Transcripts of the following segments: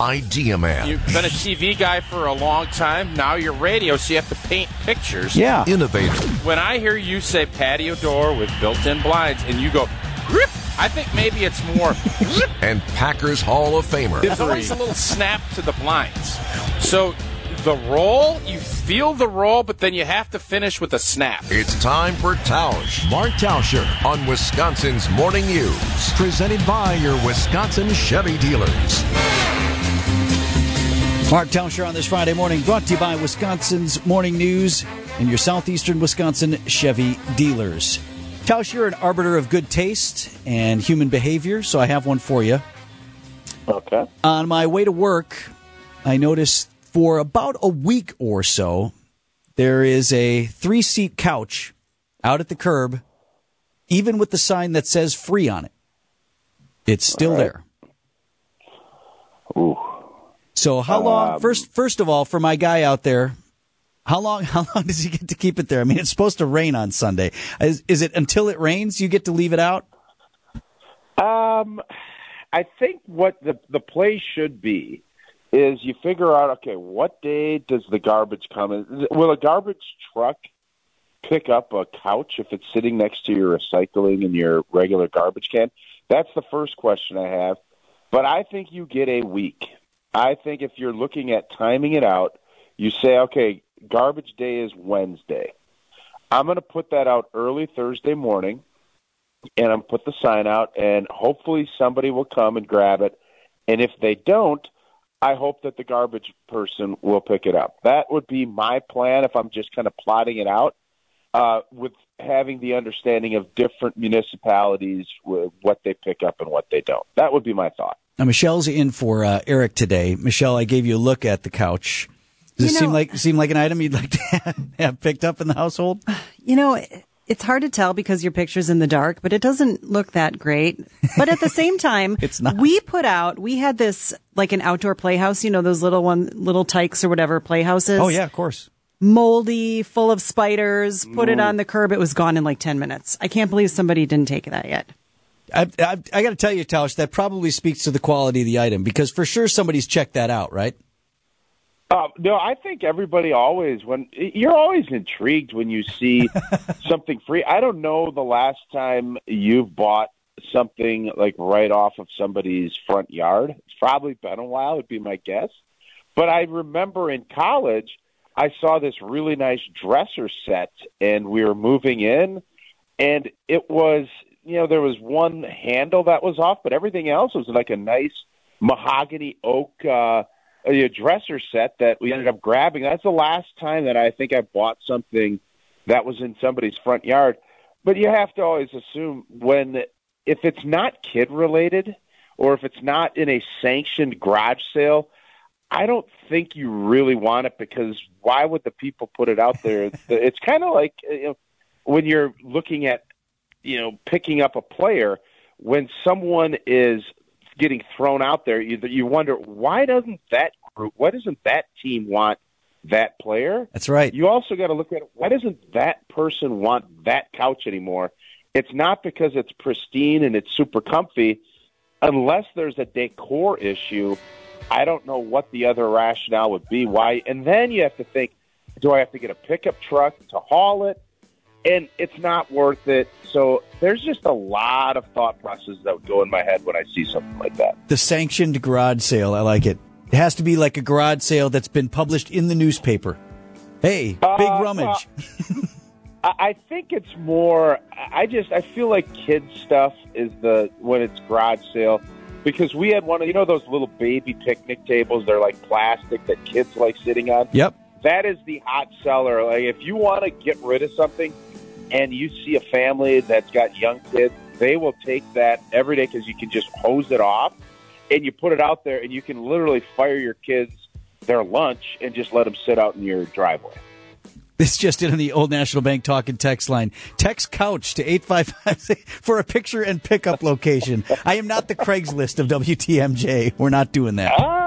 Idea Man. You've been a TV guy for a long time. Now you're radio, so you have to paint pictures. Yeah. Innovator. When I hear you say patio door with built-in blinds, and you go, Rip, I think maybe it's more. and Packers Hall of Famer. There's always a little snap to the blinds. So the roll, you feel the roll, but then you have to finish with a snap. It's time for Tausch Mark Tauscher on Wisconsin's Morning News. presented by your Wisconsin Chevy dealers. Mark Tauscher on this Friday morning, brought to you by Wisconsin's Morning News and your southeastern Wisconsin Chevy dealers. Tauscher, an arbiter of good taste and human behavior, so I have one for you. Okay. On my way to work, I noticed for about a week or so, there is a three seat couch out at the curb, even with the sign that says free on it. It's still right. there. Ooh. So how long? Um, First, first of all, for my guy out there, how long? How long does he get to keep it there? I mean, it's supposed to rain on Sunday. Is, is it until it rains you get to leave it out? Um, I think what the the play should be is you figure out okay, what day does the garbage come in? Will a garbage truck pick up a couch if it's sitting next to your recycling and your regular garbage can? That's the first question I have. But I think you get a week. I think if you're looking at timing it out, you say, okay, garbage day is Wednesday. I'm going to put that out early Thursday morning and I'm put the sign out, and hopefully somebody will come and grab it. And if they don't, I hope that the garbage person will pick it up. That would be my plan if I'm just kind of plotting it out, uh, with having the understanding of different municipalities with what they pick up and what they don't. That would be my thought. Now, Michelle's in for uh, Eric today. Michelle, I gave you a look at the couch. Does You it seem like seem like an item you'd like to have picked up in the household? You know, it's hard to tell because your picture's in the dark, but it doesn't look that great. But at the same time, It's not. we put out, we had this like an outdoor playhouse, you know, those little one, Little Tikes or whatever playhouses. Oh yeah, of course. Moldy, full of spiders, put it on the curb. It was gone in like 10 minutes. I can't believe somebody didn't take that yet. I, I, I got to tell you, Tausch, that probably speaks to the quality of the item because for sure somebody's checked that out, right? Uh, no, I think everybody always when you're always intrigued when you see something free. I don't know the last time you've bought something like right off of somebody's front yard. It's probably been a while, would be my guess. But I remember in college, I saw this really nice dresser set, and we were moving in, and it was you know there was one handle that was off, but everything else was like a nice mahogany oak. Uh, dresser set that we ended up grabbing. That's the last time that I think I bought something that was in somebody's front yard. But you have to always assume when if it's not kid related or if it's not in a sanctioned garage sale, I don't think you really want it because why would the people put it out there? It's, it's kind of like you know, when you're looking at you know picking up a player when someone is getting thrown out there, you, you wonder why doesn't that group, why doesn't that team want that player? That's right. You also got to look at why doesn't that person want that couch anymore? It's not because it's pristine and it's super comfy, unless there's a decor issue. I don't know what the other rationale would be. Why? And then you have to think: Do I have to get a pickup truck to haul it? And it's not worth it. So there's just a lot of thought processes that would go in my head when I see something like that. The sanctioned garage sale. I like it. It has to be like a garage sale that's been published in the newspaper. Hey, big Uh, rummage. I I think it's more. I just I feel like kids stuff is the when it's garage sale because we had one of you know those little baby picnic tables. They're like plastic that kids like sitting on. yep. That is the hot seller. Like if you want to get rid of something, and you see a family that's got young kids, they will take that every day because you can just hose it off, and you put it out there, and you can literally fire your kids their lunch and just let them sit out in your driveway. This just in on the Old National Bank talk and text line. Text couch to 855 for a picture and pickup location. I am not the Craigslist of WTMJ. We're not doing that. Ah,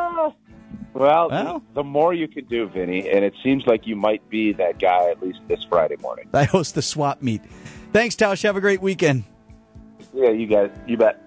well, Well. the more you can do, Vinny, and it seems like you might be that guy at least this Friday morning. I host the swap meet. Thanks, Tausch. Have a great weekend. Yeah, you guys, you bet.